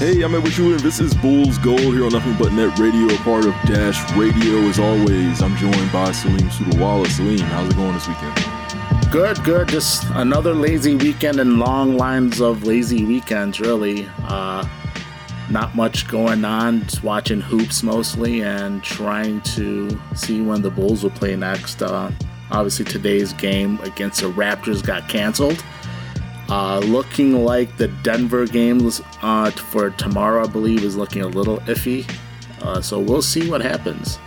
Hey, I'm Edward Schuler, and this is Bulls Gold here on Nothing But Net Radio, part of Dash Radio. As always, I'm joined by Salim Sudawala. Salim, how's it going this weekend? Good, good. Just another lazy weekend and long lines of lazy weekends, really. Uh, not much going on. Just watching hoops mostly and trying to see when the Bulls will play next. Uh, obviously, today's game against the Raptors got canceled. Uh, looking like the Denver game uh, for tomorrow, I believe, is looking a little iffy. Uh, so we'll see what happens.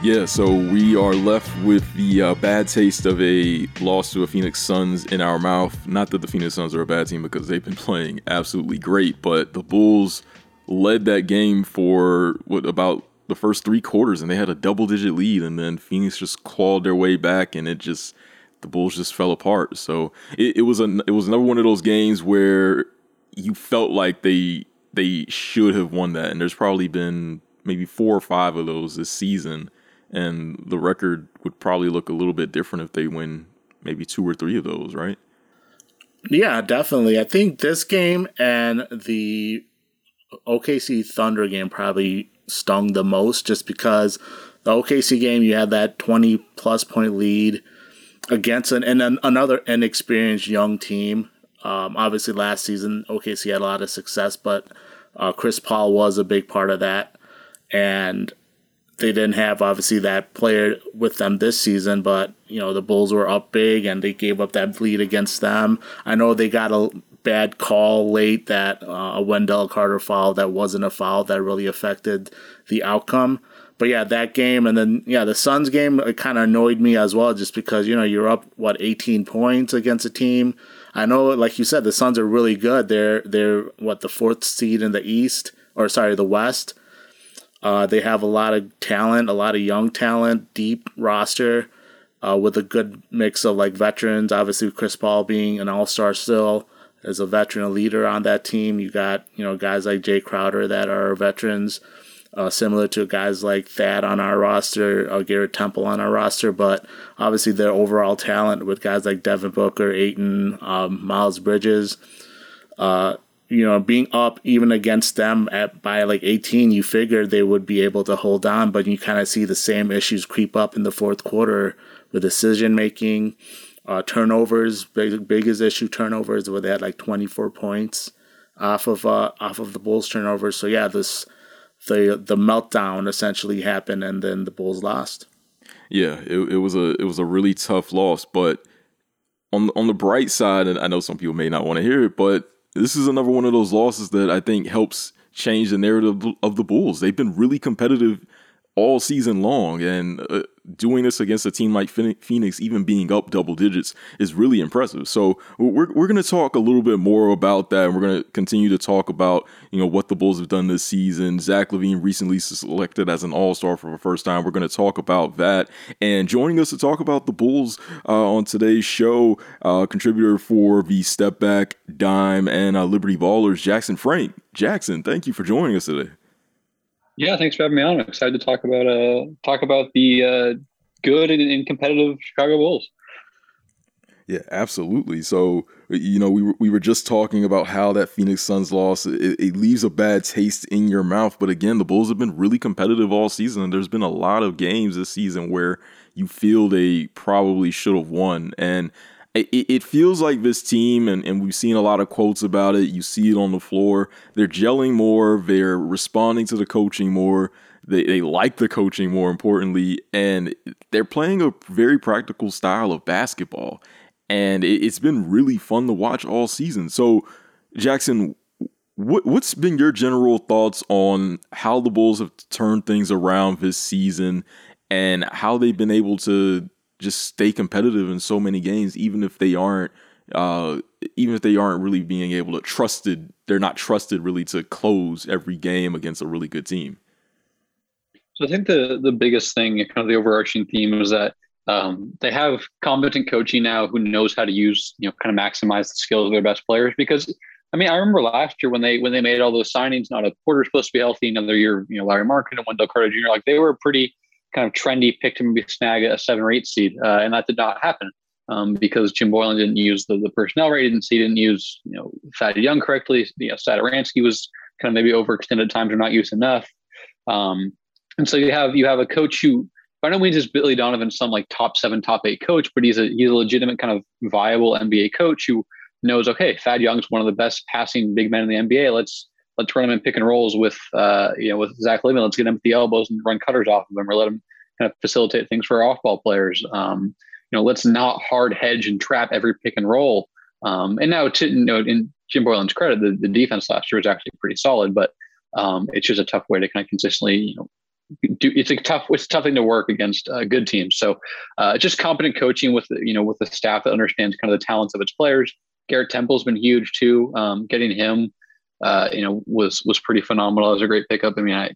Yeah, so we are left with the uh, bad taste of a loss to a Phoenix Suns in our mouth. Not that the Phoenix Suns are a bad team because they've been playing absolutely great, but the Bulls led that game for what about the first three quarters and they had a double digit lead and then Phoenix just clawed their way back and it just the Bulls just fell apart. So it, it was a it was another one of those games where you felt like they they should have won that, and there's probably been maybe four or five of those this season, and the record would probably look a little bit different if they win maybe two or three of those, right? Yeah, definitely. I think this game and the OKC Thunder game probably stung the most just because the OKC game you had that 20 plus point lead against an, and an, another inexperienced young team. Um, obviously, last season OKC had a lot of success, but uh, Chris Paul was a big part of that, and they didn't have obviously that player with them this season. But you know the Bulls were up big, and they gave up that lead against them. I know they got a bad call late that uh, a Wendell Carter foul that wasn't a foul that really affected the outcome but yeah, that game and then yeah, the Suns game kind of annoyed me as well, just because you know you're up what 18 points against a team. I know, like you said, the Suns are really good. They're they're what the fourth seed in the East or sorry the West. Uh, they have a lot of talent, a lot of young talent, deep roster, uh, with a good mix of like veterans. Obviously, Chris Paul being an All Star still as a veteran, a leader on that team. You got you know guys like Jae Crowder that are veterans uh, similar to guys like Thad on our roster, uh, Garrett Temple on our roster, but obviously their overall talent with guys like Devin Booker, Ayton, um, Miles Bridges, uh, you know, being up even against them at by like 18, you figured they would be able to hold on, but you kind of see the same issues creep up in the fourth quarter with decision making, uh, turnovers, big, biggest issue turnovers where they had like 24 points off of uh, off of the Bulls turnovers. So yeah, this the the meltdown essentially happened, and then the Bulls lost. Yeah, it, it was a it was a really tough loss, but on on the bright side, and I know some people may not want to hear it, but this is another one of those losses that I think helps change the narrative of the Bulls. They've been really competitive all season long, and uh, doing this against a team like Phoenix, even being up double digits, is really impressive. So we're we're going to talk a little bit more about that, and we're going to continue to talk about you know what the Bulls have done this season. Zach LaVine recently selected as an All Star for the first time. We're going to talk about that, and joining us to talk about the Bulls uh, on today's show, uh, contributor for the Step Back, Dime, and uh, Liberty Ballers, Jackson Frank. Jackson, thank you for joining us today. Yeah, thanks for having me on. I'm excited to talk about uh talk about the uh, good and, and competitive Chicago Bulls. Yeah, absolutely. So, you know, we were, we were just talking about how that Phoenix Suns loss it, it, leaves a bad taste in your mouth. But again, the Bulls have been really competitive all season. And there's been a lot of games this season where you feel they probably should have won. And it, it feels like this team, and, and we've seen a lot of quotes about it. You see it on the floor. They're gelling more. They're responding to the coaching more. They, they like the coaching more importantly, and they're playing a very practical style of basketball. And it, it's been really fun to watch all season. So, Jackson, what, what's been your general thoughts on how the Bulls have turned things around this season and how they've been able to just stay competitive in so many games, even if they aren't, uh, even if they aren't really being able to trusted, they're not trusted really to close every game against a really good team. So I think the the biggest thing, kind of the overarching theme, is that um, they have competent coaching now who knows how to use, you know, kind of maximize the skills of their best players. Because I mean, I remember last year when they when they made all those signings. Not a Porter supposed to be healthy. Another year, you know, Lauri Markkanen and Wendell Carter Jr. Like they were pretty kind of trendy pick to maybe snag a seven or eight seed, uh, and that did not happen um, because Jim Boylen didn't use the, the personnel He didn't use you know Thad Young correctly. You know, Satoransky was kind of maybe overextended times or not used enough. Um, and so you have you have a coach who by no means is Billy Donovan some like top seven, top eight coach, but he's a he's a legitimate kind of viable NBA coach who knows okay, Thad Young's one of the best passing big men in the NBA. Let's let's run him in pick and rolls with uh, you know with Zach LaVine. Let's get him at the elbows and run cutters off of him, or let him kind of facilitate things for our off ball players. Um, you know, let's not hard hedge and trap every pick and roll. Um, and now, to, you know, in Jim Boylen's credit, the, the defense last year was actually pretty solid, but um, it's just a tough way to kind of consistently, you know, do, it's a tough it's a tough thing to work against uh, good teams. So uh, just competent coaching with you know with the staff that understands kind of the talents of its players. Garrett Temple's been huge too. Um, getting him, uh, you know, was was pretty phenomenal. It was a great pickup. I mean, I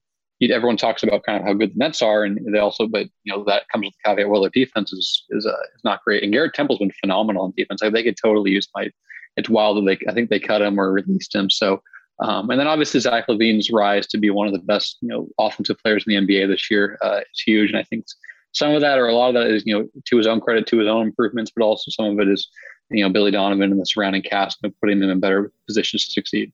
everyone talks about kind of how good the Nets are, and they also, but you know, that comes with the caveat. Well, their defense is is, uh, is not great, and Garrett Temple's been phenomenal on defense. Like, they could totally use my. It's wild that they, I think they cut him or released him. So, um, and then obviously Zach LaVine's rise to be one of the best, you know, offensive players in the NBA this year uh, is huge, and I think some of that or a lot of that is, you know, to his own credit, to his own improvements, but also some of it is, you know, Billy Donovan and the surrounding cast putting them in better positions to succeed.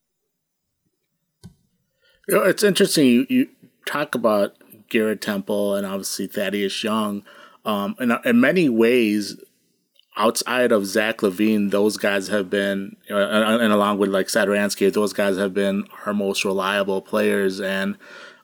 You know, it's interesting. You, you talk about Garrett Temple and obviously Thaddeus Young. Um, in, in many ways, outside of Zach LaVine, those guys have been, uh, and, and, along with like Satoransky, those guys have been our most reliable players. And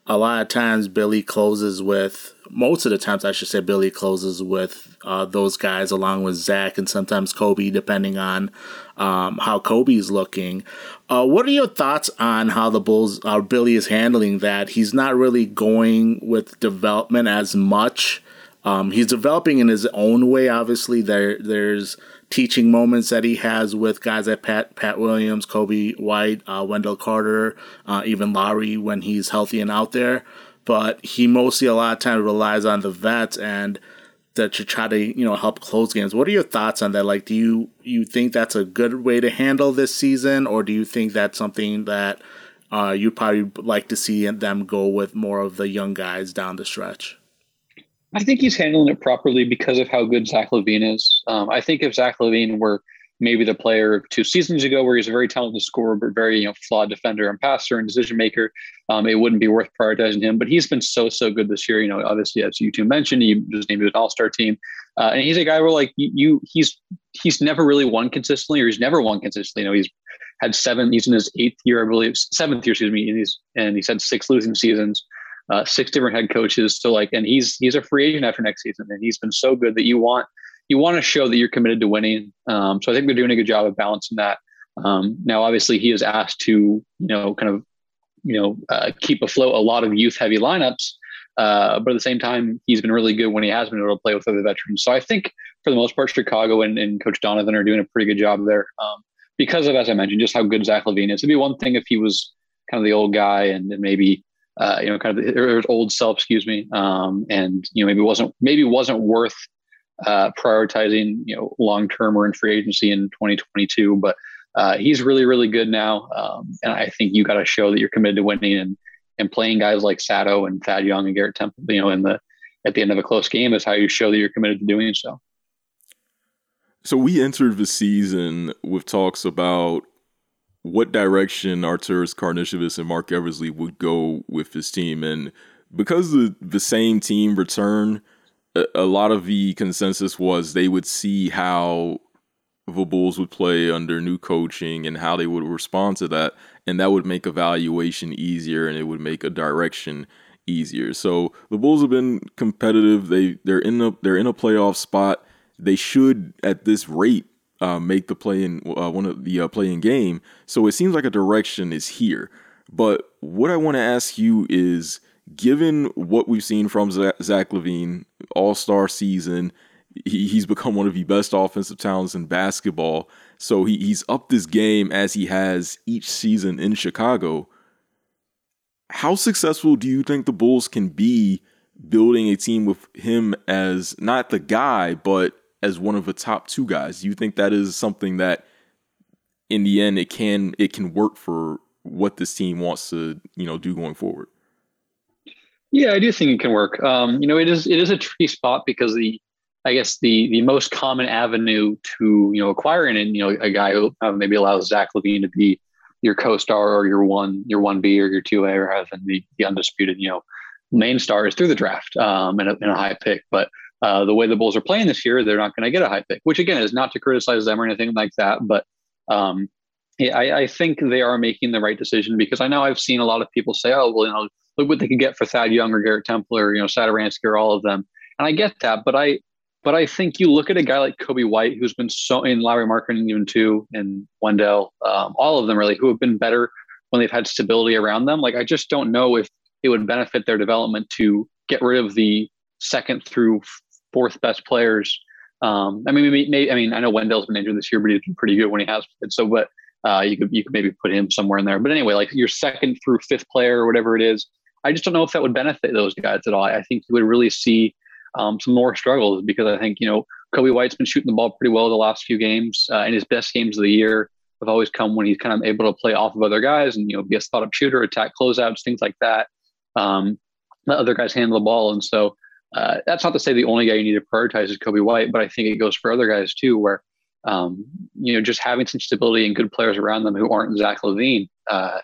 a lot of times, Billy closes with most of the times, I should say, Billy closes with uh, those guys along with Zach and sometimes Coby, depending on um, how Coby's looking. Uh, what are your thoughts on how the Bulls, uh, Billy is handling that? He's not really going with development as much. Um, he's developing in his own way. Obviously, there there's teaching moments that he has with guys like Pat Pat Williams, Coby White, uh, Wendell Carter, uh, even Lauri when he's healthy and out there but he mostly a lot of times relies on the vets and that to try to you know help close games. What are your thoughts on that? Like, do you you think that's a good way to handle this season, or do you think that's something that uh, you probably like to see them go with more of the young guys down the stretch? I think he's handling it properly because of how good Zach LaVine is. Um, I think if Zach LaVine were maybe the player two seasons ago where he's a very talented scorer but very you know flawed defender and passer and decision maker um, it wouldn't be worth prioritizing him. But he's been so so good this year. You know obviously as you two mentioned he just named an all-star team. Uh, and he's a guy where like you he's he's never really won consistently or he's never won consistently. You know he's had seven he's in his eighth year i believe seventh year excuse me and he's and he's had six losing seasons uh, six different head coaches so like and he's he's a free agent after next season and he's been so good that you want you want to show that you're committed to winning. Um, so I think they're doing a good job of balancing that. Um, now, obviously, he is asked to, you know, kind of, you know, uh, keep afloat a lot of youth heavy lineups. Uh, but at the same time, he's been really good when he has been able to play with other veterans. So I think for the most part, Chicago and, and Coach Donovan are doing a pretty good job there um, because of, as I mentioned, just how good Zach LaVine is. It'd be one thing if he was kind of the old guy and, and maybe, uh, you know, kind of or old self, excuse me, um, and you know maybe wasn't maybe wasn't worth uh, prioritizing, you know, long term or in free agency in 2022. But uh, he's really, really good now, um, and I think you got to show that you're committed to winning and and playing guys like Sato and Thad Young and Garrett Temple. You know, in the at the end of a close game is how you show that you're committed to doing so. So we entered the season with talks about what direction Arturas Karnisovas and Marc Eversley would go with this team, and because the the same team returned a lot of the consensus was they would see how the Bulls would play under new coaching and how they would respond to that, and that would make evaluation easier and it would make a direction easier. So the Bulls have been competitive. They they're in a they're in a playoff spot. They should at this rate uh, make the play in uh, one of the uh, playing game. So it seems like a direction is here. But what I want to ask you is given what we've seen from Zach, LaVine, All Star season, he, he's become one of the best offensive talents in basketball. So he, he's upped his game as he has each season in Chicago. How successful do you think the Bulls can be building a team with him as not the guy, but as one of the top two guys? You think that is something that in the end it can it can work for what this team wants to, you know, do going forward? Yeah, I do think it can work. Um, you know, it is it is a tricky spot because the I guess the the most common avenue to you know acquiring and you know a guy who uh, maybe allows Zach LaVine to be your co-star or your one your one B or your two A or having the, the undisputed you know main stars through the draft um, and, a, and a high pick. But uh, the way the Bulls are playing this year, they're not going to get a high pick. Which again is not to criticize them or anything like that, but um, I, I, think they are making the right decision because I know I've seen a lot of people say, "Oh, well, you know, look what they could get for Thad Young or Garrett Temple or you know Satoransky or all of them," and I get that, but I but I think you look at a guy like Coby White, who's been so in Lauri Markkanen even too, and Wendell, um, all of them really, who have been better when they've had stability around them. Like I just don't know if it would benefit their development to get rid of the second through fourth best players. Um, I mean, maybe, maybe, I mean, I know Wendell's been injured this year, but he's been pretty good when he has played. So, but uh, you could you could maybe put him somewhere in there. But anyway, like your second through fifth player or whatever it is, I just don't know if that would benefit those guys at all. I think you would really see um, some more struggles because I think you know Coby White's been shooting the ball pretty well the last few games, uh, and his best games of the year have always come when he's kind of able to play off of other guys and you know be a spot up shooter, attack closeouts, things like that. Um, let other guys handle the ball, and so uh, that's not to say the only guy you need to prioritize is Coby White, but I think it goes for other guys too, where um, you know just having some stability and good players around them who aren't Zach LaVine Uh,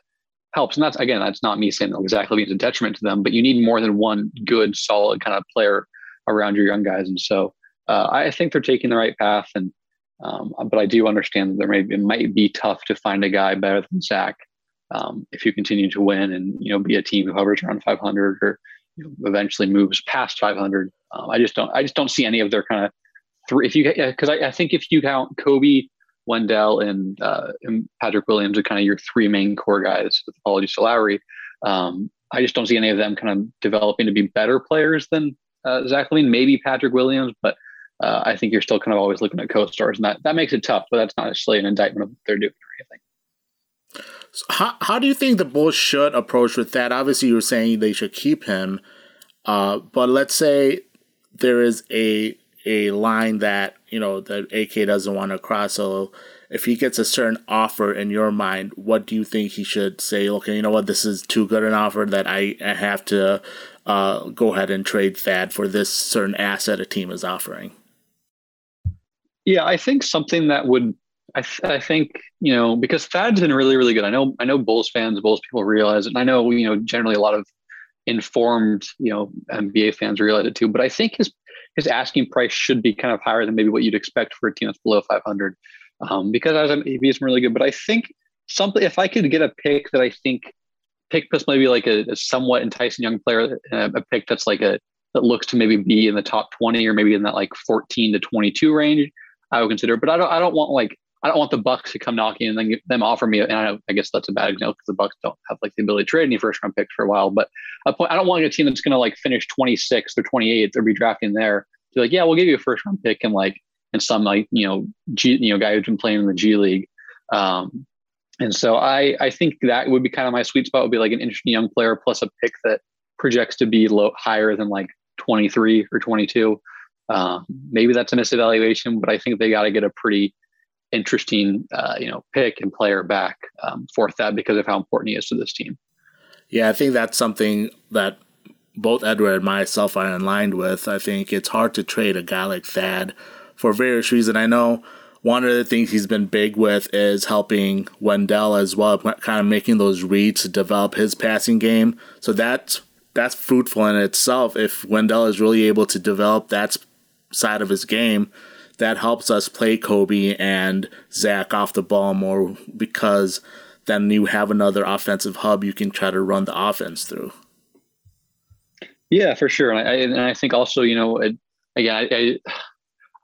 helps. And that's again, that's not me saying that Zach LaVine's a detriment to them, but you need more than one good, solid kind of player around your young guys. And so uh, I think they're taking the right path. And um, but I do understand that there may it might be tough to find a guy better than Zach um, if you continue to win and you know be a team who hovers around 500 or eventually moves past 500. Um, I just don't I just don't see any of their kind of three. If you because I, I, think if you count Coby, Wendell, and, uh, and Patrick Williams are kind of your three main core guys with apologies to Lauri. Um, I just don't see any of them kind of developing to be better players than uh, Zach LaVine, maybe Patrick Williams, but uh, I think you're still kind of always looking at co-stars, and that that makes it tough. But that's not necessarily an indictment of what they're doing or anything. So how how do you think the Bulls should approach with that? Obviously, you're saying they should keep him, uh, but let's say there is a a line that you know that AK doesn't want to cross. So if he gets a certain offer in your mind, what do you think he should say? Okay, you know what, this is too good an offer that I, have to uh, go ahead and trade Thad for this certain asset a team is offering. Yeah, I think something that would I, th- I think you know because Thad's been really really good. I know I know Bulls fans, Bulls people realize it, and I know you know generally a lot of informed you know NBA fans realize it too. But I think his his asking price should be kind of higher than maybe what you'd expect for a team that's below 500 um, because as I'm, he's really good. But I think something if I could get a pick that I think pick plus maybe like a, a somewhat enticing young player, uh, a pick that's like a that looks to maybe be in the top 20 or maybe in that like 14 to 22 range, I would consider. But I don't I don't want like I don't want the Bucks to come knocking and then them offer me. And I, I guess that's a bad example because the Bucks don't have like the ability to trade any first round picks for a while. But I don't want a team that's going to like finish 26th or 28th or be drafting there to be like, yeah, we'll give you a first round pick and like and some like you know G, you know guy who's been playing in the G League. Um, and so I I think that would be kind of my sweet spot would be like an interesting young player plus a pick that projects to be low higher than like 23 or 22. Um, maybe that's a misevaluation, but I think they got to get a pretty interesting uh, you know pick and player back um, for that because of how important he is to this team. Yeah, I think that's something that both Edward and myself are aligned with. I think it's hard to trade a guy like Thad for various reasons. I know one of the things he's been big with is helping Wendell as well, kind of making those reads to develop his passing game. So that's that's fruitful in itself. If Wendell is really able to develop that side of his game, that helps us play Coby and Zach off the ball more because then you have another offensive hub you can try to run the offense through. Yeah, for sure. And I, and I think also, you know, again, I, I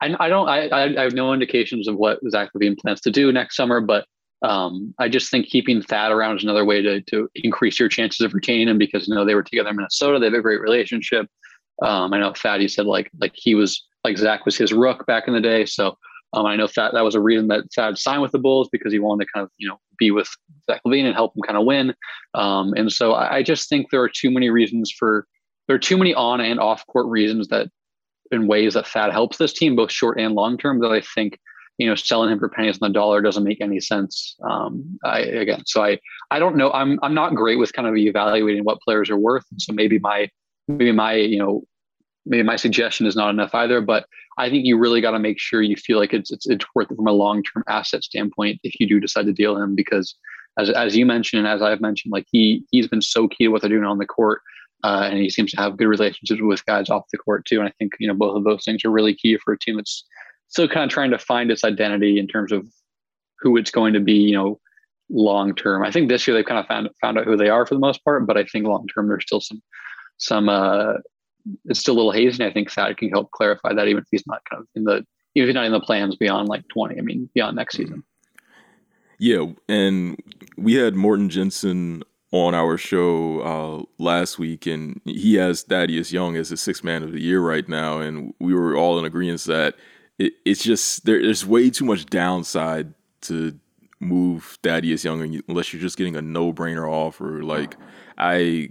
I, don't. I, I have no indications of what Zach LaVine plans to do next summer, but um, I just think keeping Thad around is another way to to increase your chances of retaining him because you know they were together in Minnesota. They have a great relationship. Um, I know Thad. said like like he was like Zach was his rook back in the day. So um, I know Thad that was a reason that Thad signed with the Bulls because he wanted to kind of you know be with Zach LaVine and help him kind of win. Um, and so I, I just think there are too many reasons for there are too many on and off court reasons that in ways that Thad helps this team, both short and long term, that I think you know selling him for pennies on the dollar doesn't make any sense. Um, I again, so I I don't know. I'm I'm not great with kind of evaluating what players are worth, so maybe my maybe my you know maybe my suggestion is not enough either. But I think you really got to make sure you feel like it's it's, it's worth it from a long term asset standpoint if you do decide to deal him because as as you mentioned and as I've mentioned, like he he's been so key to what they're doing on the court. Uh, and he seems to have good relationships with guys off the court too. And I think you know both of those things are really key for a team that's still kind of trying to find its identity in terms of who it's going to be. You know, long term. I think this year they've kind of found found out who they are for the most part, but I think long term there's still some some uh, it's still a little hazy. And I think Thad can help clarify that, even if he's not kind of in the even if he's not in the plans beyond like twenty. I mean, beyond next season. Yeah, and we had Morten Jensen on our show uh, last week, and he has Thaddeus Young as the sixth man of the year right now, and we were all in agreement that it, it's just there, there's way too much downside to move Thaddeus Young unless you're just getting a no brainer offer. Like I.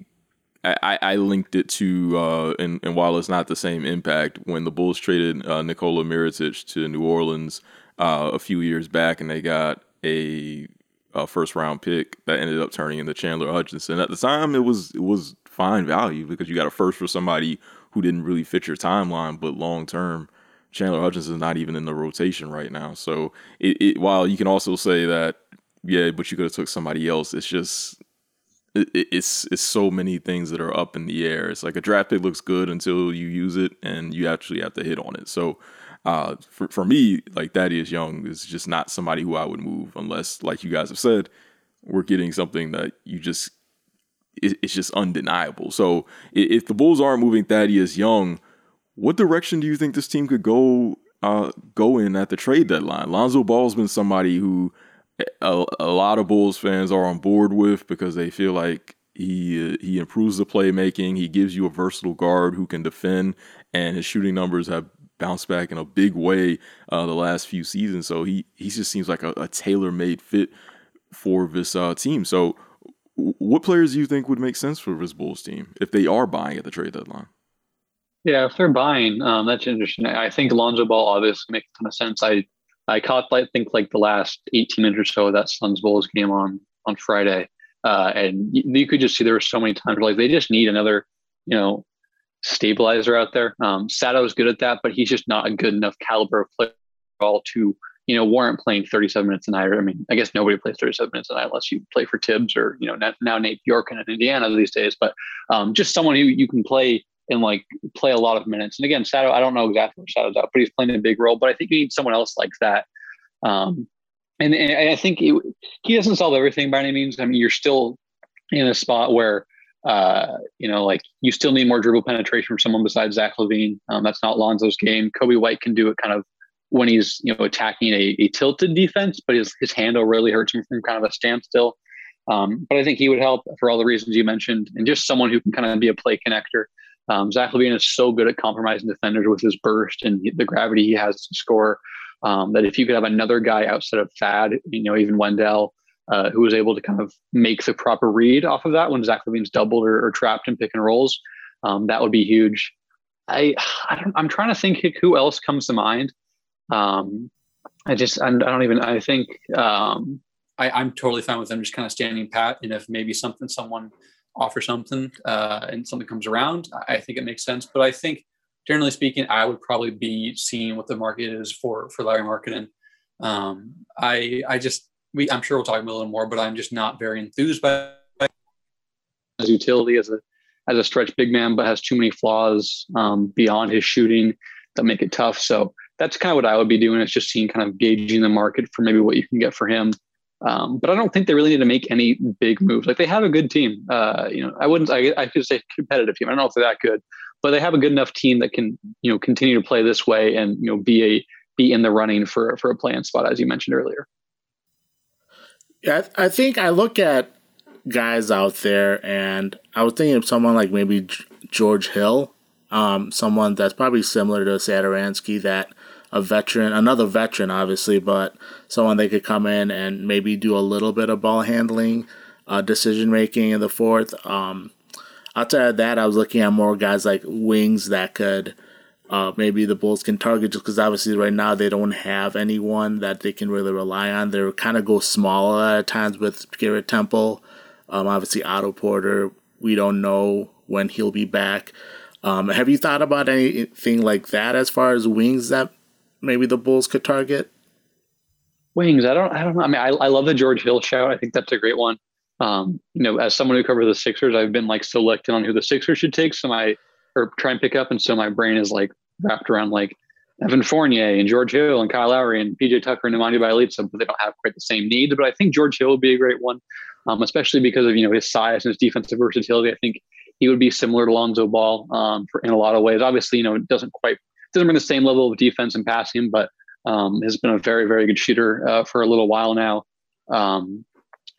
I, I linked it to, uh, and, and while it's not the same impact, when the Bulls traded uh, Nikola Mirotic to New Orleans uh, a few years back, and they got a a first round pick that ended up turning into Chandler Hutchison. At the time, it was it was fine value because you got a first for somebody who didn't really fit your timeline, but long term, Chandler Hutchison is not even in the rotation right now. So it, it while you can also say that yeah, but you could have took somebody else. It's just it's it's so many things that are up in the air. It's like a draft pick looks good until you use it and you actually have to hit on it. So uh, for for me, like Thaddeus Young is just not somebody who I would move unless, like you guys have said, we're getting something that you just it, it's just undeniable. So if the Bulls aren't moving Thaddeus Young, what direction do you think this team could go uh, go in at the trade deadline? Lonzo Ball's been somebody who a, a lot of Bulls fans are on board with because they feel like he he improves the playmaking. He gives you a versatile guard who can defend, and his shooting numbers have bounced back in a big way uh, the last few seasons. So he he just seems like a, a tailor made fit for this uh, team. So what players do you think would make sense for this Bulls team if they are buying at the trade deadline? Yeah, if they're buying, um, that's interesting. I think Lonzo Ball obviously makes a ton of sense. I I caught I think like the last 18 minutes or so of that Suns Bulls game on on Friday, uh, and you, you could just see there were so many times where like they just need another, you know, stabilizer out there. Um, Sato is good at that, but he's just not a good enough caliber of player all to you know warrant playing 37 minutes a night. I mean, I guess nobody plays 37 minutes a night unless you play for Thibs or you know now Nate Bjork in Indiana these days. But um, just someone who you can play and like play a lot of minutes. And again, Shadow, I don't know exactly what Sato's out, but he's playing a big role. But I think you need someone else like that. Um, and, and I think it, he doesn't solve everything by any means. I mean, you're still in a spot where uh, you know, like you still need more dribble penetration from someone besides Zach LaVine. Um, that's not Lonzo's game. Coby White can do it kind of when he's you know attacking a, a tilted defense, but his his handle really hurts him from kind of a standstill. Um, but I think he would help for all the reasons you mentioned, and just someone who can kind of be a play connector. Um, Zach LaVine is so good at compromising defenders with his burst and the gravity he has to score. Um, that if you could have another guy outside of Thad, you know, even Wendell, uh, who was able to kind of make the proper read off of that when Zach LaVine's doubled or, or trapped in pick and rolls. Um, that would be huge. I, I am trying to think who else comes to mind. Um, I just I, I, don't even I think um, I, I'm totally fine with them just kind of standing pat. And if maybe something someone offers something uh, and something comes around, I think it makes sense. But I think generally speaking, I would probably be seeing what the market is for for Lauri Markkanen. Um, I I just we I'm sure we'll talk a little more, but I'm just not very enthused by his utility as a as a stretch big man, but has too many flaws um, beyond his shooting that make it tough. So that's kind of what I would be doing. It's just seeing kind of gauging the market for maybe what you can get for him. Um, but I don't think they really need to make any big moves. Like they have a good team. Uh, you know, I wouldn't. I, I could say competitive team. I don't know if they're that good, but they have a good enough team that can you know continue to play this way and you know be a be in the running for for a playing spot as you mentioned earlier. Yeah, I, I think I look at guys out there, and I was thinking of someone like maybe George Hill, um, someone that's probably similar to Satoransky, that a veteran, another veteran, obviously, but someone they could come in and maybe do a little bit of ball handling, uh, decision making in the fourth. Um, outside of that, I was looking at more guys like wings that could uh, maybe the Bulls can target just because obviously right now they don't have anyone that they can really rely on. They're kind of go small at times with Garrett Temple. Um, obviously, Otto Porter, we don't know when he'll be back. Um, have you thought about anything like that as far as wings that maybe the Bulls could target? Wings. I don't. I don't know. I mean, I, I love the George Hill shout. I think that's a great one. Um, you know, as someone who covers the Sixers, I've been like selecting on who the Sixers should take. So my or try and pick up, and so my brain is like wrapped around like Evan Fournier and George Hill and Kyle Lowry and PJ Tucker and Nemanja Bjelica, but they don't have quite the same needs. But I think George Hill would be a great one, um, especially because of you know his size and his defensive versatility. I think he would be similar to Lonzo Ball um, for, in a lot of ways. Obviously, you know, it doesn't quite doesn't bring the same level of defense and passing, but um, has been a very very good shooter uh, for a little while now. Um,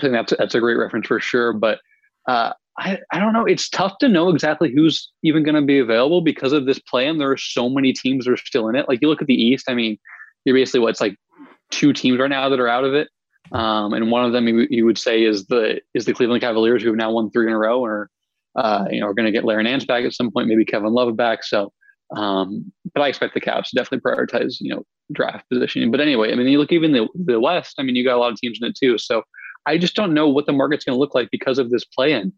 I think that's that's a great reference for sure. But uh, I, I don't know. It's tough to know exactly who's even going to be available because of this play. And there are so many teams that are still in it. Like you look at the East, I mean, you're basically what's like two teams right now that are out of it. Um, and one of them you, you, would say is the is the Cleveland Cavaliers who have now won three in a row, or uh, you know, are going to get Larry Nance back at some point, maybe Kevin Love back. So, um, but I expect the Cavs to definitely prioritize you know draft positioning. But anyway, I mean, you look even the the West. I mean, you got a lot of teams in it too. So I just don't know what the market's going to look like because of this play in.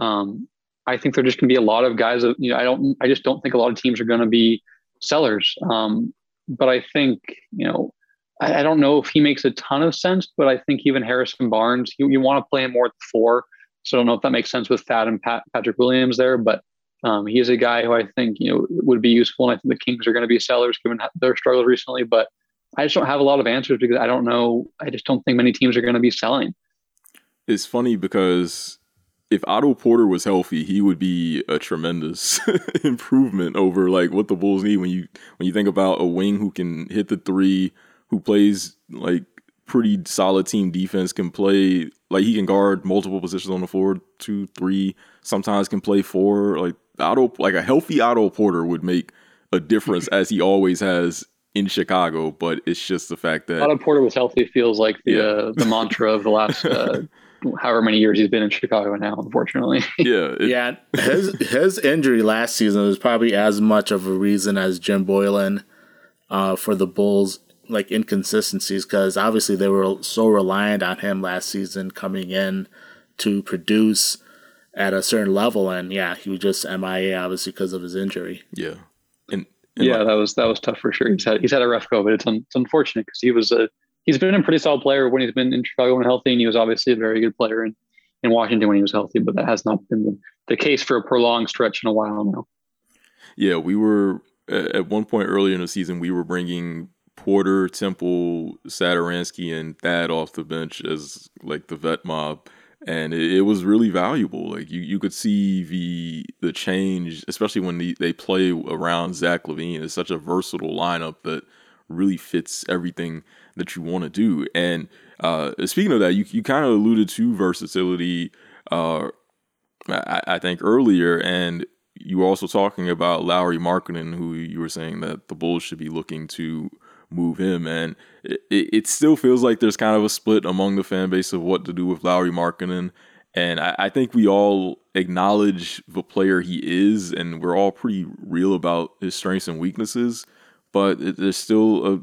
Um, I think there just can be a lot of guys. That, you know, I don't. I just don't think a lot of teams are going to be sellers. Um, but I think you know, I, I, don't know if he makes a ton of sense. But I think even Harrison Barnes, you, you want to play him more at the four. So I don't know if that makes sense with Thad and Pat, Patrick Williams there, but um, he is a guy who I think you know would be useful, and I think the Kings are going to be sellers given their struggles recently. But I just don't have a lot of answers because I don't know. I just don't think many teams are going to be selling. It's funny because if Otto Porter was healthy, he would be a tremendous improvement over like what the Bulls need when you when you think about a wing who can hit the three, who plays like pretty solid team defense, can play like he can guard multiple positions on the floor, two, three, sometimes can play four. Like Otto, like a healthy Otto Porter would make a difference as he always has in Chicago. But it's just the fact that Otto Porter was healthy feels like the yeah. uh, the mantra of the last. Uh, however many years he's been in Chicago now, unfortunately. yeah. It, yeah. His his injury last season was probably as much of a reason as Jim Boylen uh, for the Bulls like inconsistencies because obviously they were so reliant on him last season coming in to produce at a certain level and yeah he was just MIA obviously because of his injury. Yeah. And, and yeah like, that was that was tough for sure. He's had he's had a rough go but it's, un, it's unfortunate because he was a he's been a pretty solid player when he's been in Chicago and healthy, and he was obviously a very good player in, in Washington when he was healthy, but that has not been the, the case for a prolonged stretch in a while now. Yeah, we were at one point earlier in the season, we were bringing Porter, Temple, Satoransky, and Thad off the bench as like the vet mob, and it, it, was really valuable. Like you, you could see the the change, especially when the, they play around Zach LaVine. It's such a versatile lineup that really fits everything that you want to do. And uh, speaking of that, you, you kind of alluded to versatility, uh, I, I, think, earlier. And you were also talking about Lauri Markkanen, who you were saying that the Bulls should be looking to move him. And it, it still feels like there's kind of a split among the fan base of what to do with Lauri Markkanen. And I, I think we all acknowledge the player he is, and we're all pretty real about his strengths and weaknesses. But it, there's still a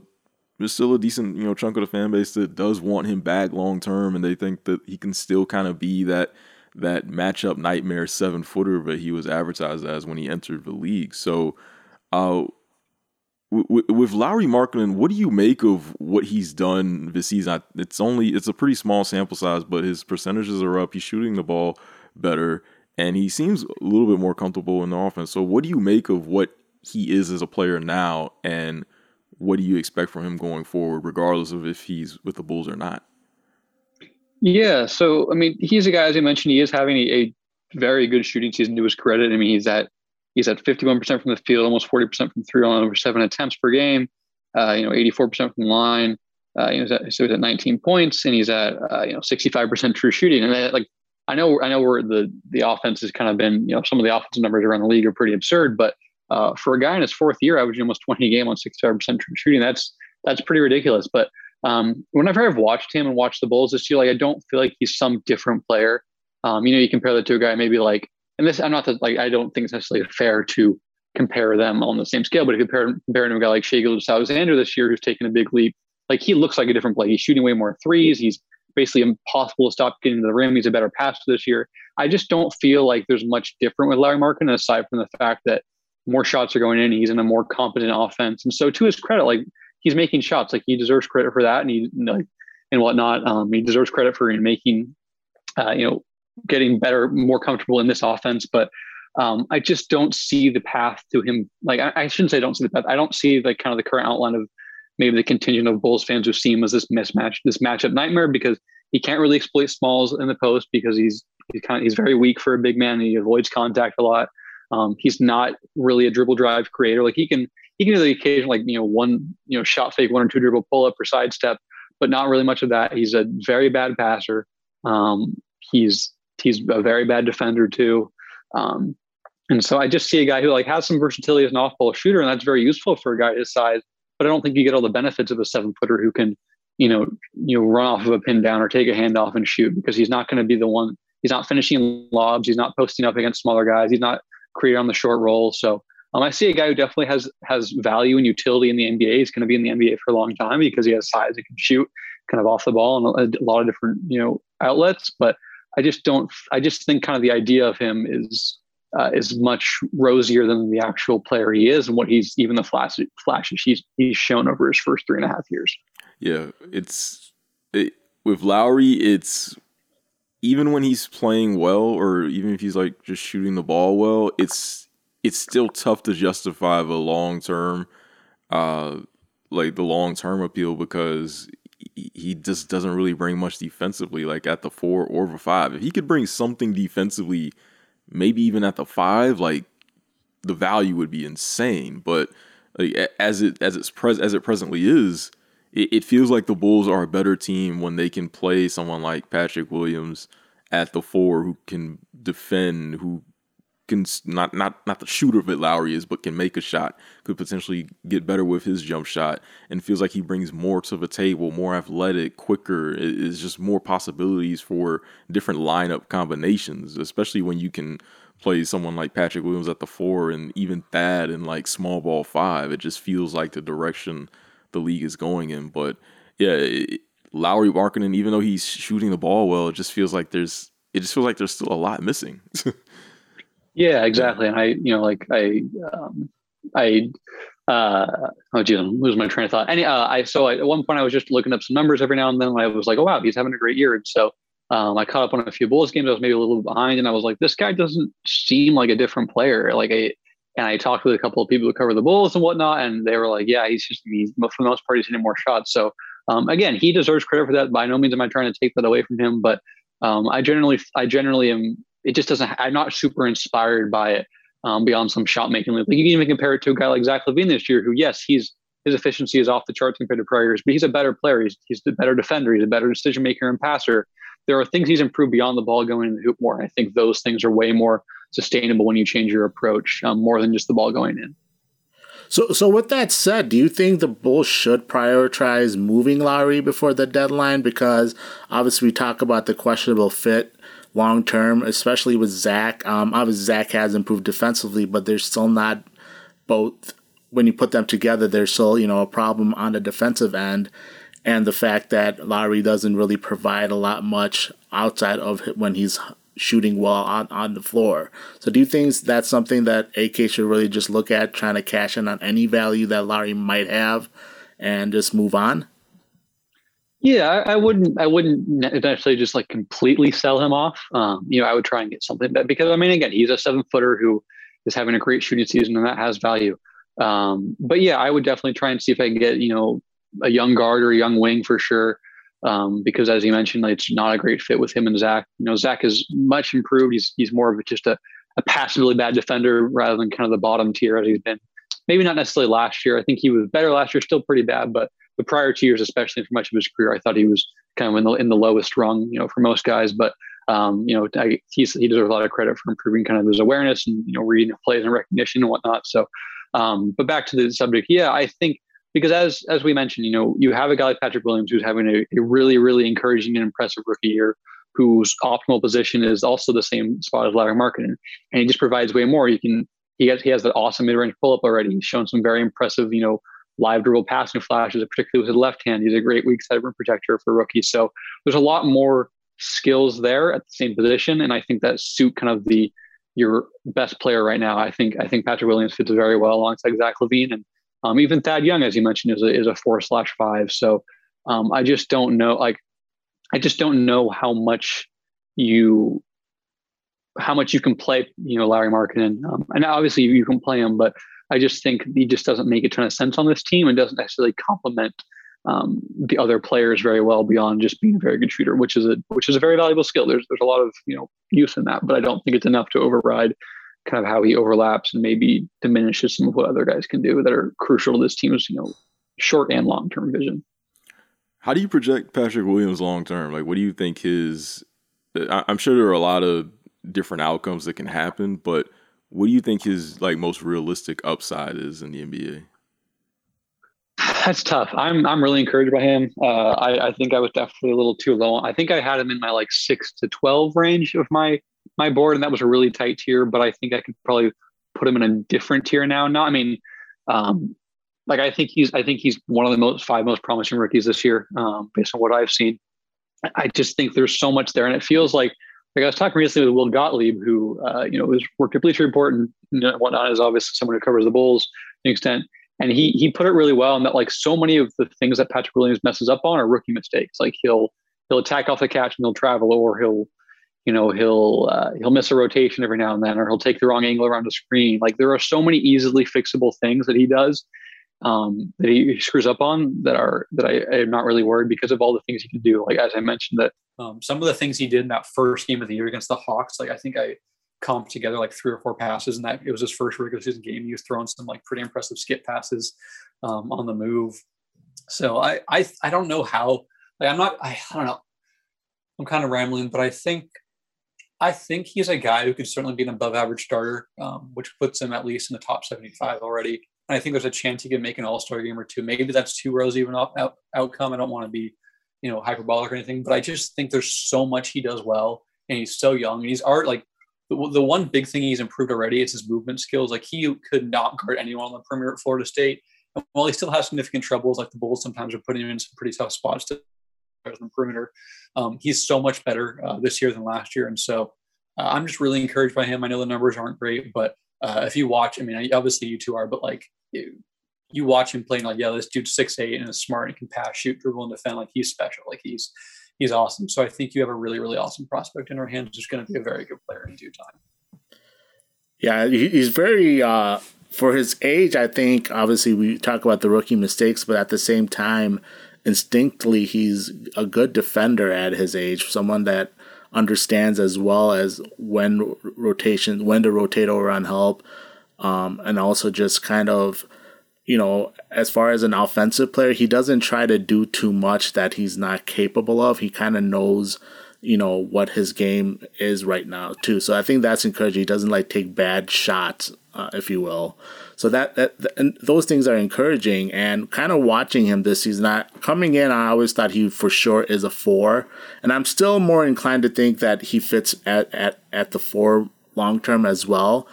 there's still a decent you know chunk of the fan base that does want him back long term, and they think that he can still kind of be that that matchup nightmare seven footer that he was advertised as when he entered the league. So, uh, with Lauri Markkanen, what do you make of what he's done this season? It's only it's a pretty small sample size, but his percentages are up. He's shooting the ball better, and he seems a little bit more comfortable in the offense. So, what do you make of what he is as a player now, and what do you expect from him going forward, regardless of if he's with the Bulls or not? Yeah, so I mean, he's a guy as I mentioned. He is having a, a very good shooting season to his credit. I mean, he's at he's at 51% from the field, almost 40% from three on over seven attempts per game. Uh, you know, 84% from the line. Uh, you know, so he's at 19 points, and he's at uh, you know 65% true shooting. And like, I know, I know where the the offense has kind of been. You know, some of the offensive numbers around the league are pretty absurd, but uh, for a guy in his fourth year, averaging almost 20 a game on 65% true shooting, that's that's pretty ridiculous. But um, whenever I've watched him and watched the Bulls this year, like I don't feel like he's some different player. Um, you know, you compare that to a guy maybe like, and this I'm not that like I don't think it's necessarily fair to compare them on the same scale, but if you compare compare to a guy like Shai Gilgeous-Alexander this year, who's taken a big leap, like he looks like a different player. He's shooting way more threes. He's basically impossible to stop getting to the rim. He's a better passer this year. I just don't feel like there's much different with Lauri Markkanen aside from the fact that more shots are going in. He's in a more competent offense. And so to his credit, like he's making shots. Like he deserves credit for that, and he like and whatnot. Um, he deserves credit for making, uh, you know, getting better, more comfortable in this offense. But um, I just don't see the path to him. Like I, I, shouldn't say I don't see the path. I don't see like kind of the current outline of maybe the contingent of Bulls fans who see him as this mismatch, this matchup nightmare because he can't really exploit smalls in the post because he's he's kind of he's very weak for a big man. he avoids contact a lot. Um, he's not really a dribble drive creator. Like he can he can do the occasional like you know one you know shot fake one or two dribble pull up or sidestep, but not really much of that. He's a very bad passer. Um, he's he's a very bad defender too. Um, and so I just see a guy who like has some versatility as an off-ball shooter, and that's very useful for a guy his size. But I don't think you get all the benefits of a seven-footer who can, you know, you know, run off of a pin down or take a handoff and shoot because he's not going to be the one. He's not finishing lobs. He's not posting up against smaller guys. He's not creating on the short roll. So um, I see a guy who definitely has has value and utility in the NBA. He's going to be in the NBA for a long time because he has size He can shoot kind of off the ball and a, a lot of different you know outlets. But I just don't. I just think kind of the idea of him is uh, is much rosier than the actual player he is and what he's even the flash, flashes he's he's shown over his first three and a half years. Yeah, it's it, with Lauri. It's even when he's playing well, or even if he's like just shooting the ball well, it's it's still tough to justify the long term, uh, like the long term appeal because he just doesn't really bring much defensively, like at the four or the five. If he could bring something defensively, maybe even at the five, like the value would be insane. But like, as it as it's pres as it presently is, it, it feels like the Bulls are a better team when they can play someone like Patrick Williams at the four who can defend, who can not not not the shooter that Lauri is, but can make a shot, could potentially get better with his jump shot, and feels like he brings more to the table, more athletic, quicker. Is just more possibilities for different lineup combinations, especially when you can play someone like Patrick Williams at the four and even Thad in like small ball five. It just feels like the direction the league is going in. But yeah, Lauri Markkanen, even though he's shooting the ball well, it just feels like there's it just feels like there's still a lot missing. Yeah, exactly. And I, you know, like I, um, I, uh, oh geez, I'm losing my train of thought. Any, uh, I, so I, at one point I was just looking up some numbers every now and then. And I was like, oh wow, he's having a great year. And so, um, I caught up on a few Bulls games. I was maybe a little behind, and I was like, this guy doesn't seem like a different player. Like I, and I talked with a couple of people who cover the Bulls and whatnot, and they were like, yeah, he's just he's for the most part he's hitting more shots. So um, again, he deserves credit for that. By no means am I trying to take that away from him, but um, I generally I generally am it just doesn't. I'm not super inspired by it um, beyond some shot making. Like you can even compare it to a guy like Zach LaVine this year, who yes, he's his efficiency is off the charts compared to prior years, but he's a better player. He's he's a better defender. He's a better decision maker and passer. There are things he's improved beyond the ball going in the hoop more. I think those things are way more sustainable when you change your approach, um, more than just the ball going in. So, so with that said, do you think the Bulls should prioritize moving Lauri before the deadline? Because obviously we talk about the questionable fit long term, especially with Zach. Um, obviously, Zach has improved defensively, but they're still not both. When you put them together, there's still you know a problem on the defensive end, and the fact that Lauri doesn't really provide a lot much outside of when he's shooting well on, on the floor. So do you think that's something that AK should really just look at, trying to cash in on any value that Lauri might have, and just move on? Yeah, I, wouldn't. I wouldn't necessarily just like completely sell him off. Um, you know, I would try and get something that because I mean, again, he's a seven footer who is having a great shooting season, and that has value. Um, but yeah, I would definitely try and see if I can get you know a young guard or a young wing for sure. Um, because as you mentioned, like, it's not a great fit with him and Zach. You know, Zach is much improved. He's he's more of just a, a passively bad defender rather than kind of the bottom tier as he's been. Maybe not necessarily last year. I think he was better last year, still pretty bad, but the prior two years, especially for much of his career, I thought he was kind of in the in the lowest rung, you know, for most guys. But um, you know, I, he deserves a lot of credit for improving kind of his awareness and you know reading plays and recognition and whatnot. So, um, but back to the subject, yeah, I think because as as we mentioned, you know, you have a guy like Patrick Williams who's having a, a really really encouraging and impressive rookie year, whose optimal position is also the same spot as Lauri Markkanen, and he just provides way more. He can he has he has that awesome mid range pull up already. He's shown some very impressive, you know live dribble passing flashes, particularly with his left hand. He's a great weak side rim protector for rookies. So there's a lot more skills there at the same position, and I think that suit kind of the your best player right now. I think I think Patrick Williams fits very well alongside Zach LaVine and Um, even Thad Young, as you mentioned, is a, is a four slash five. So um, I just don't know. Like, I just don't know how much you how much you can play. You know, Lauri Markkanen, um, and obviously you can play him, but I just think he just doesn't make a ton of sense on this team and doesn't necessarily complement um, the other players very well beyond just being a very good shooter, which is a which is a very valuable skill. There's there's a lot of you know use in that, but I don't think it's enough to override kind of how he overlaps and maybe diminishes some of what other guys can do that are crucial to this team's you know short and long term vision. How do you project Patrick Williams long term? Like, what do you think his? I'm sure there are a lot of different outcomes that can happen, but what do you think his like most realistic upside is in the NBA? That's tough. I'm I'm really encouraged by him. Uh, I I think I was definitely a little too low. I think I had him in my like six to twelve range of my my board, and that was a really tight tier. But I think I could probably put him in a different tier now. Now, I mean, um, like I think he's I think he's one of the most five most promising rookies this year, um, based on what I've seen. I just think there's so much there, and it feels like like I was talking recently with Will Gottlieb, who uh, you know was worked at Bleacher Report and whatnot, is obviously someone who covers the Bulls to an extent, and he he put it really well in that like so many of the things that Patrick Williams messes up on are rookie mistakes. Like he'll he'll attack off the catch and he'll travel, or he'll you know he'll uh, he'll miss a rotation every now and then, or he'll take the wrong angle around the screen. Like there are so many easily fixable things that he does um, that he screws up on that are that I, I, am not really worried because of all the things he can do. Like as I mentioned, that um, some of the things he did in that first game of the year against the Hawks, like I think I comped together like three or four passes, and that it was his first regular season game. He was throwing some like pretty impressive skip passes um, on the move. So I I I don't know how. Like I'm not. I, I don't know. I'm kind of rambling, but I think I think he's a guy who could certainly be an above average starter, um, which puts him at least in the top 75 already. I think there's a chance he could make an All Star game or two. Maybe that's too rosy of an out, outcome. I don't want to be, you know, hyperbolic or anything, but I just think there's so much he does well, and he's so young, and he's art like the, the one big thing he's improved already is his movement skills. Like he could not guard anyone on the perimeter at Florida State. And while he still has significant troubles, like the Bulls sometimes are putting him in some pretty tough spots to the perimeter. Um, he's so much better uh, this year than last year, and so uh, I'm just really encouraged by him. I know the numbers aren't great, but uh, if you watch, I mean, obviously you two are, but like you, you watch him playing, like, yeah, this dude's six eight and is smart and can pass, shoot, dribble, and defend. Like he's special. Like he's he's awesome. So I think you have a really really awesome prospect in our hands. Who's going to be a very good player in due time. Yeah, he's very uh, for his age. I think obviously we talk about the rookie mistakes, but at the same time, instinctively he's a good defender at his age. Someone that understands as well as when rotation, when to rotate over on help, um, and also just kind of, you know, as far as an offensive player, he doesn't try to do too much that he's not capable of. He kind of knows, you know, what his game is right now too. So I think that's encouraging. He doesn't like take bad shots, uh, if you will. So that, that and those things are encouraging. And kind of watching him this season, I, coming in, I always thought he for sure is a four, and I'm still more inclined to think that he fits at at at the four long term as well.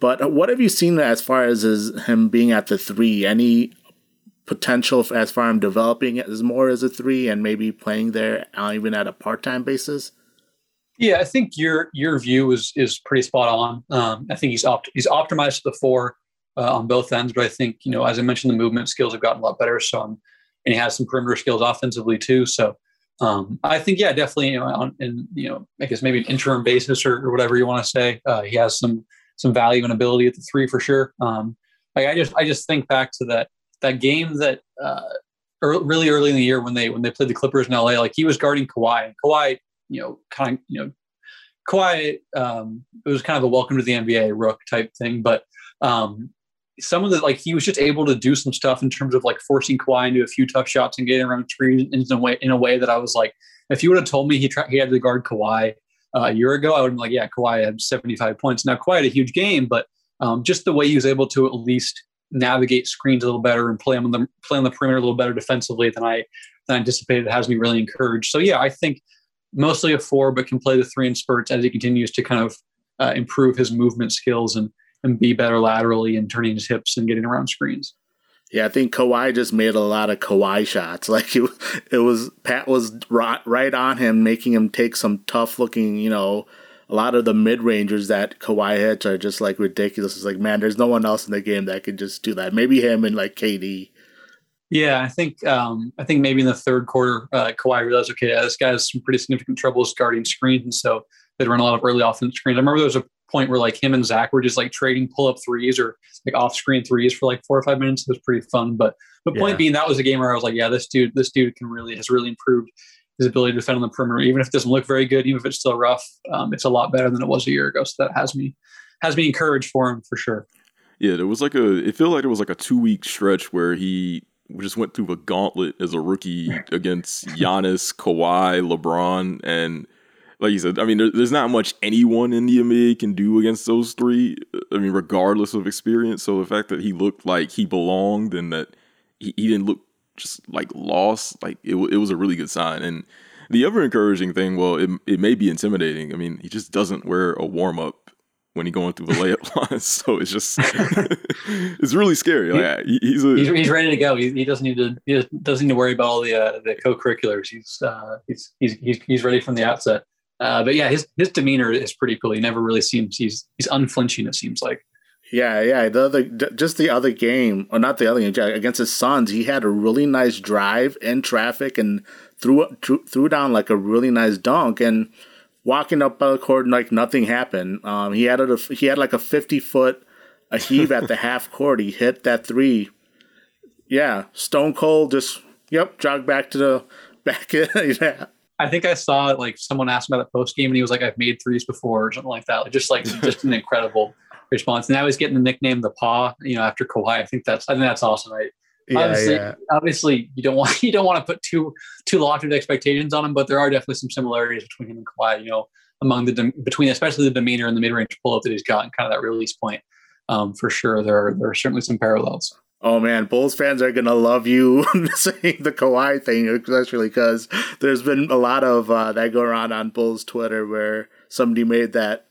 But what have you seen as far as his, him being at the three? Any potential as far as developing as more as a three and maybe playing there uh, even at a part time basis? Yeah, I think your your view is is pretty spot on. Um, I think he's opt- he's optimized to the four uh, on both ends. But I think, you know, as I mentioned, the movement skills have gotten a lot better. So, um, and he has some perimeter skills offensively too. So, um, I think, yeah, definitely, you know, on, in, you know, I guess maybe an interim basis or, or whatever you want to say, uh, he has some, some value and ability at the three for sure. Um, like I just, I just think back to that, that game that, uh, really early in the year when they, when they played the Clippers in LA, like he was guarding Kawhi and Kawhi, you know, kind of, you know, Kawhi, um, it was kind of a welcome to the NBA rook type thing, but um, some of the like he was just able to do some stuff in terms of like forcing Kawhi into a few tough shots and getting around screens in a way in a way that I was like, if you would have told me he tried he had to guard Kawhi uh, a year ago, I would have been like, yeah, Kawhi had 75 points. Now Kawhi had a huge game, but um, just the way he was able to at least navigate screens a little better and play on the play on the perimeter a little better defensively than I than I anticipated has me really encouraged. So yeah, I think mostly a four, but can play the three in spurts as he continues to kind of uh, improve his movement skills and and be better laterally and turning his hips and getting around screens. Yeah, I think Kawhi just made a lot of Kawhi shots. Like it, it was Pat was right, right on him, making him take some tough looking, you know, a lot of the mid rangers that Kawhi hits are just like ridiculous. It's like, man, there's no one else in the game that can just do that. Maybe him and like KD. Yeah, I think um, I think maybe in the third quarter, uh, Kawhi realized, okay, this guy has some pretty significant troubles guarding screens, and so they'd run a lot of early offense screens. I remember there was a point where like him and Zach were just like trading pull up threes or like off screen threes for like four or five minutes. It was pretty fun. But the point yeah. being, that was a game where I was like, yeah, this dude, this dude can really has really improved his ability to defend on the perimeter, even if it doesn't look very good, even if it's still rough. Um, it's a lot better than it was a year ago. So that has me has me encouraged for him for sure. Yeah, there was like a. It felt like it was like a two week stretch where he just went through a gauntlet as a rookie against Giannis, Kawhi, LeBron, and like you said, I mean, there, there's not much anyone in the NBA can do against those three. I mean, regardless of experience. So the fact that he looked like he belonged and that he, he didn't look just like lost, like it, it was a really good sign. And the other encouraging thing, well, it, it may be intimidating. I mean, he just doesn't wear a warm up when he's going through the layup lines. So it's just it's really scary. Like, he, he's, a, he's, he's ready to go. He, he, doesn't need to he doesn't need to worry about all the uh, the co-curriculars. He's, uh, he's he's he's he's ready from the outset. Uh, but yeah, his his demeanor is pretty cool. He never really seems he's he's unflinching. It seems like. Yeah, yeah. The other, just the other game, or not the other game, against his Suns, he had a really nice drive in traffic and threw threw down like a really nice dunk. And walking up the court like nothing happened. Um, he had a he had like a fifty foot a heave at the half court. He hit that three. Yeah, Stone Cold just yep jogged back to the back yeah. I think I saw like someone asked about the post game and he was like, "I've made threes before" or something like that. Like, just like just an incredible response. And now he's getting the nickname the Paw. You know, after Kawhi, I think that's I think that's awesome. Right? Yeah, obviously, yeah. obviously, you don't want you don't want to put too too lofty expectations on him, but there are definitely some similarities between him and Kawhi. You know, among the between especially the demeanor and the mid range pull up that he's got, and kind of that release point. Um, for sure, there are there are certainly some parallels. Oh man, Bulls fans are gonna love you saying the Kawhi thing, especially because there's been a lot of uh, that go around on Bulls Twitter where somebody made that.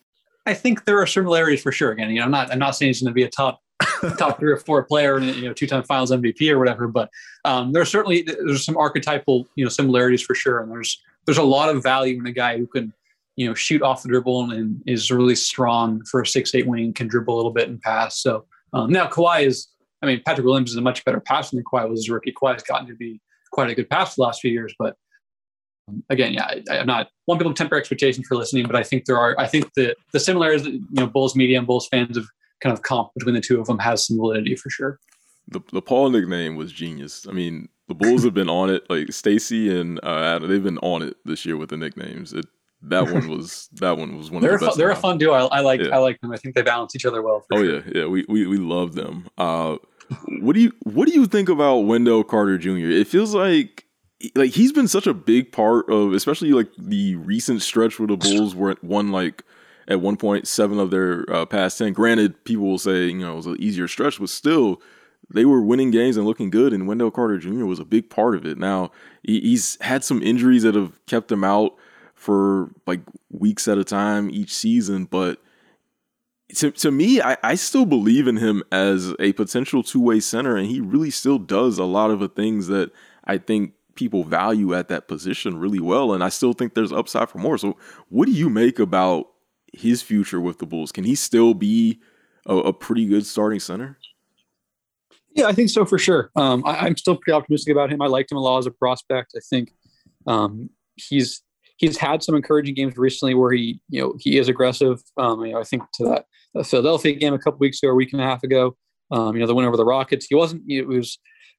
I think there are similarities for sure. Again, you know, I'm not I'm not saying he's going to be a top top three or four player and you know two time Finals MVP or whatever. But um, there's certainly there's some archetypal you know similarities for sure, and there's there's a lot of value in a guy who can you know shoot off the dribble and, is really strong for a six eight wing, can dribble a little bit and pass. So um, now Kawhi is, I mean, Patrick Williams is a much better passer than Kawhi was as a rookie. Has gotten to be quite a good passer the last few years, but um, again, yeah, I, am not want people temper expectations for listening, but I think there are. I think the the similarities, that you know, Bulls media and Bulls fans have kind of comp between the two of them has some validity for sure. The the Paw nickname was genius. I mean, the Bulls have been on it. Like Stacey and uh, Adam, they've been on it this year with the nicknames. It that one was that one was one they're of the best. Fun, they're a fun duo. I, I like yeah. I like them. I think they balance each other well. oh sure. yeah, yeah. We we we love them. Uh, what do you what do you think about Wendell Carter Jr.? It feels like like he's been such a big part of, especially like the recent stretch where the Bulls were at one like at one point seven of their uh, past ten. Granted, people will say you know it was an easier stretch, but still they were winning games and looking good. And Wendell Carter Jr. was a big part of it. Now he's had some injuries that have kept him out for like weeks at a time each season, but to, to me, I, I still believe in him as a potential two way center, and he really still does a lot of the things that I think people value at that position really well. And I still think there's upside for more. So, what do you make about his future with the Bulls? Can he still be a, a pretty good starting center? Yeah, I think so for sure. Um, I, am still pretty optimistic about him. I liked him a lot as a prospect. I think um, he's he's had some encouraging games recently where he you know he is aggressive. Um, you know, I think to that, Philadelphia game a couple weeks ago, a week and a half ago. Um, you know, the win over the Rockets. He wasn't. It was.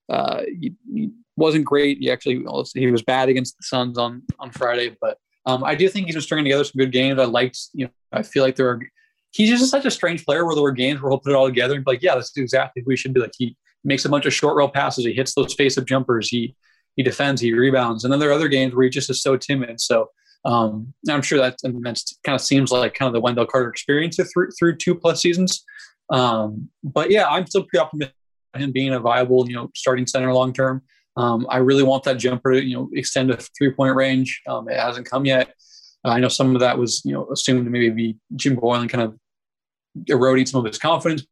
Uh, he, he, wasn't great. He actually he was bad against the Suns on on Friday, but um, I do think he's stringing together some good games. I liked, you know, I feel like there are. He's just such a strange player where there were games where he'll put it all together and be like, yeah, let's do exactly what we should be. Like he makes a bunch of short rail passes, he hits those face up jumpers, he he defends, he rebounds, and then there are other games where he just is so timid. So um, I'm sure that kind of seems like kind of the Wendell Carter experience through through two plus seasons. Um, but yeah, I'm still pretty optimistic about him being a viable, you know, starting center long term. Um, I really want that jumper to you know extend to three point range. Um, it hasn't come yet. Uh, I know some of that was you know assumed to maybe be Jim Boylen kind of eroding some of his confidence,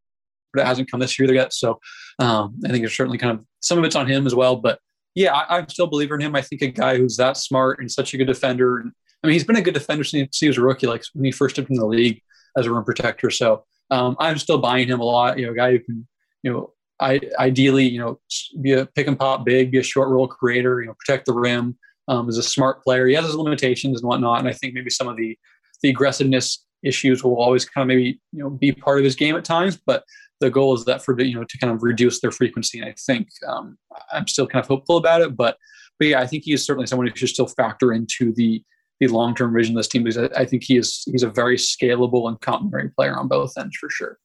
but it hasn't come this year yet. So um, I think it's certainly kind of some of it's on him as well. But yeah, I, am still a believer in him. I think a guy who's that smart and such a good defender, I mean, he's been a good defender since he was a rookie, like when he first in the league as a rim protector. So um, I'm still buying him a lot. You know, a guy who can, you know, I ideally, you know, be a pick and pop big, be a short roll creator, you know, protect the rim. Um, is a smart player. He has his limitations and whatnot, and I think maybe some of the the aggressiveness issues will always kind of maybe you know be part of his game at times. But the goal is that for you know to kind of reduce their frequency. And I think um, I'm still kind of hopeful about it. But but yeah, I think he is certainly someone who should still factor into the the long term vision of this team because I, I think he is he's a very scalable and complementary player on both ends for sure.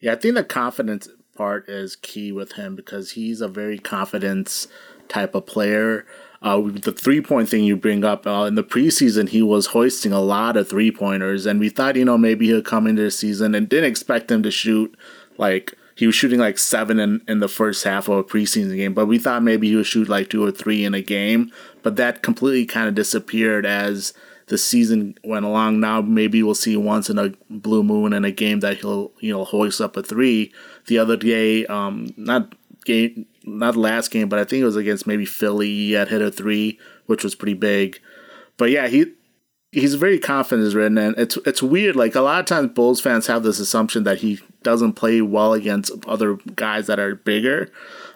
Yeah, I think the confidence part is key with him because he's a very confidence type of player. Uh, the three point thing you bring up uh, in the preseason, he was hoisting a lot of three pointers, and we thought, you know, maybe he'll come into the season and didn't expect him to shoot like he was shooting like seven in, in the first half of a preseason game, but we thought maybe he would shoot like two or three in a game, but that completely kind of disappeared as the season went along. Now maybe we'll see once in a blue moon in a game that he'll you know hoist up a three. The other day, um, not game, not last game, but I think it was against maybe Philly. He had hit a three, which was pretty big. But yeah, he he's very confident as written, and it's it's weird. Like a lot of times, Bulls fans have this assumption that he doesn't play well against other guys that are bigger.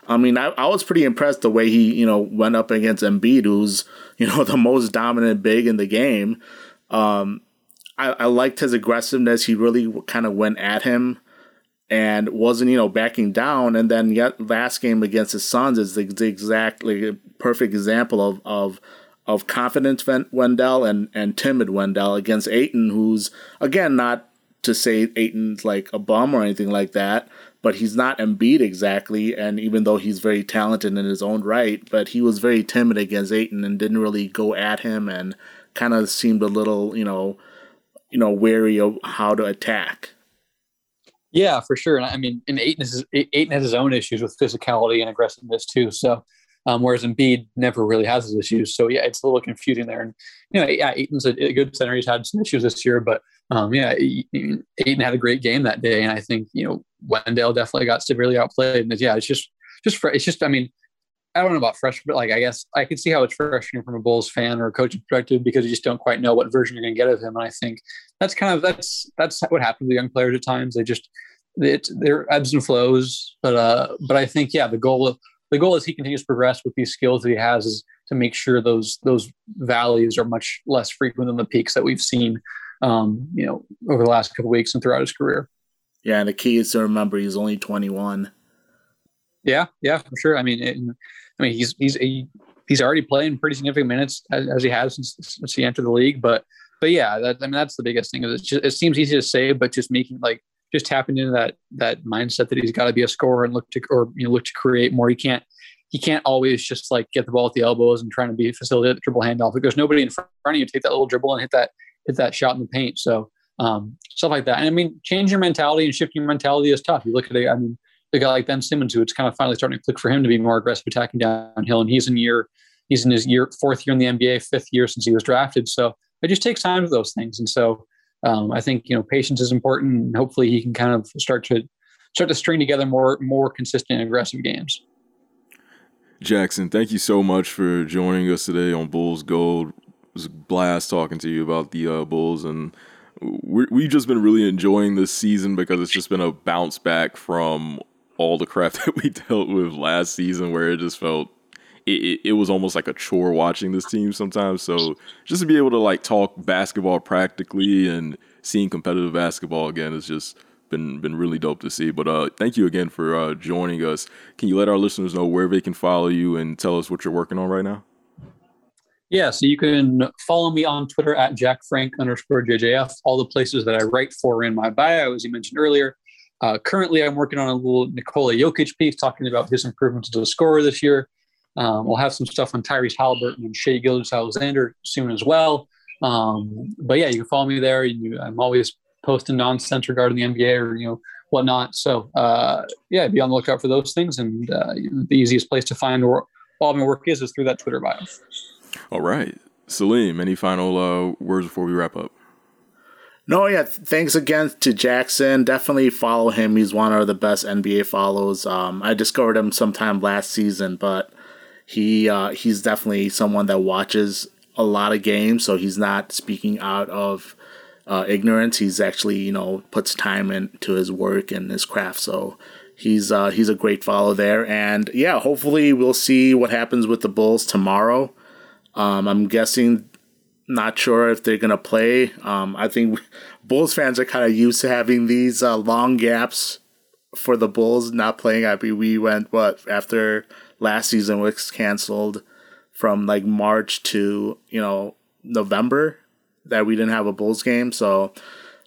I mean, I, I was pretty impressed the way he you know went up against Embiid, who's you know the most dominant big in the game. Um, I, I liked his aggressiveness. He really kind of went at him and wasn't you know backing down. And then yet last game against the Suns is the, the exactly perfect example of of of confident Wendell and and timid Wendell against Ayton, who's again not to say Ayton's like a bum or anything like that, but he's not Embiid exactly. And even though he's very talented in his own right, but he was very timid against Ayton and didn't really go at him and kind of seemed a little you know you know wary of how to attack. Yeah, for sure. And I mean, and Ayton, is, Ayton has his own issues with physicality and aggressiveness too. So, um, whereas Embiid never really has his issues. So yeah, it's a little confusing there. And you know, yeah, Ayton's a, a good center. He's had some issues this year, but um, yeah, Ayton had a great game that day, and I think you know Wendell definitely got severely outplayed. And yeah, it's just just for, it's just I mean I don't know about fresh, but like I guess I can see how it's frustrating from a Bulls fan or a coaching perspective because you just don't quite know what version you're going to get of him. And I think that's kind of that's that's what happens to young players at times. They just it there ebbs and flows, but uh, but I think yeah, the goal of, the goal as he continues to progress with these skills that he has is to make sure those those valleys are much less frequent than the peaks that we've seen, um, you know, over the last couple weeks and throughout his career. Yeah, and the key is to remember he's only 21. Yeah, yeah, for sure. I mean, it, I mean, he's he's he, he's already playing pretty significant minutes as, as, he has since, since he entered the league. But but yeah, that, I mean, that's the biggest thing. Is it seems easy to say, but just making like just tapping into that that mindset that he's got to be a scorer and look to or you know look to create more. He can't he can't always just like get the ball at the elbows and trying to be facilitate the dribble handoff. If there's nobody in front of you, take that little dribble and hit that hit that shot in the paint. So um, stuff like that. And I mean, change your mentality and shifting your mentality is tough. You look at it. I mean, a guy like Ben Simmons, who it's kind of finally starting to click for him to be more aggressive attacking downhill. And he's in year, he's in his year fourth year in the NBA, fifth year since he was drafted. So it just takes time with those things. And so um, I think you know patience is important. And hopefully he can kind of start to start to string together more more consistent aggressive games. Jackson, thank you so much for joining us today on Bulls Gold. It was a blast talking to you about the uh, Bulls and we have just been really enjoying this season because it's just been a bounce back from all the crap that we dealt with last season, where it just felt it, it, was almost like a chore watching this team sometimes. So just to be able to like talk basketball practically and seeing competitive basketball again is just been been really dope to see. But uh, thank you again for uh, joining us. Can you let our listeners know where they can follow you and tell us what you're working on right now? Yeah, so you can follow me on Twitter at Jack Frank underscore JJF. All the places that I write for in my bio, as you mentioned earlier. Uh, currently, I'm working on a little Nikola Jokic piece talking about his improvements as a scorer this year. Um, we'll have some stuff on Tyrese Halliburton and Shai Gilgeous-Alexander soon as well. Um, but yeah, you can follow me there. You, I'm always posting nonsense regarding the NBA or you know whatnot. So uh, yeah, be on the lookout for those things. And uh, the easiest place to find where all my work is is through that Twitter bio. All right, Salim. Any final uh, words before we wrap up? No, yeah. Thanks again to Jackson. Definitely follow him. He's one of the best NBA follows. Um, I discovered him sometime last season, but he uh, he's definitely someone that watches a lot of games, so he's not speaking out of uh, ignorance. He's actually, you know, puts time into his work and his craft. So he's uh, he's a great follow there. And yeah, hopefully we'll see what happens with the Bulls tomorrow. Um, I'm guessing, not sure if they're gonna play. Um, I think Bulls fans are kind of used to having these uh, long gaps for the Bulls not playing. I mean, we went what after last season was canceled from like March to you know November that we didn't have a Bulls game. So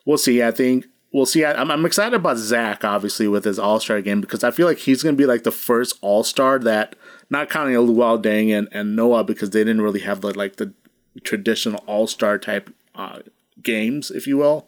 we'll see. I think we'll see. I'm, I'm excited about Zach obviously with his All Star game because I feel like he's going to be like the first All Star that not counting Luol Deng and, and Noah because they didn't really have the like the traditional All Star type uh, games, if you will.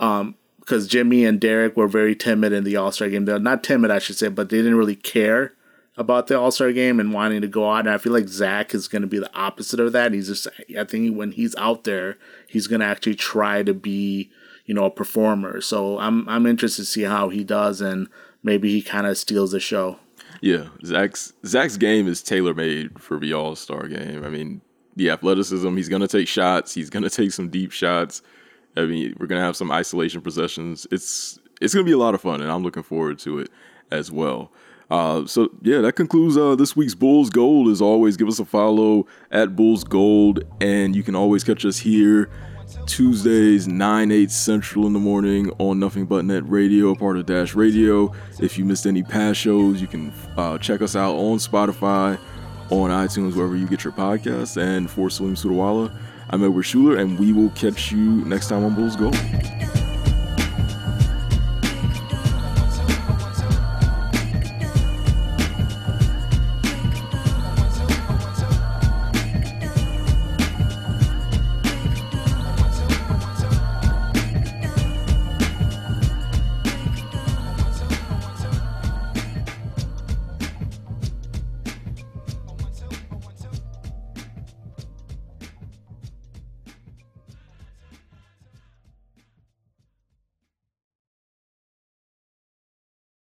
Um, because Jimmy and Derek were very timid in the All Star game. They're not timid, I should say, but they didn't really care about the All Star game and wanting to go out. And I feel like Zach is going to be the opposite of that. He's just, I think when he's out there, he's going to actually try to be, you know, a performer. So I'm I'm interested to see how he does, and maybe he kind of steals the show. Yeah, Zach's Zach's game is tailor made for the All Star game. I mean, the athleticism. He's going to take shots. He's going to take some deep shots. I mean, we're going to have some isolation possessions. It's it's going to be a lot of fun, and I'm looking forward to it as well. Uh, so yeah, that concludes uh, this week's Bulls Gold. As always, give us a follow at Bulls Gold, and you can always catch us here Tuesdays 9 8 Central in the morning on Nothing But Net Radio, a part of Dash Radio. If you missed any past shows, you can uh, check us out on Spotify, on iTunes, wherever you get your podcasts. And for Salim Sudawala, I'm Edward Schuler, and we will catch you next time on Bulls Gold.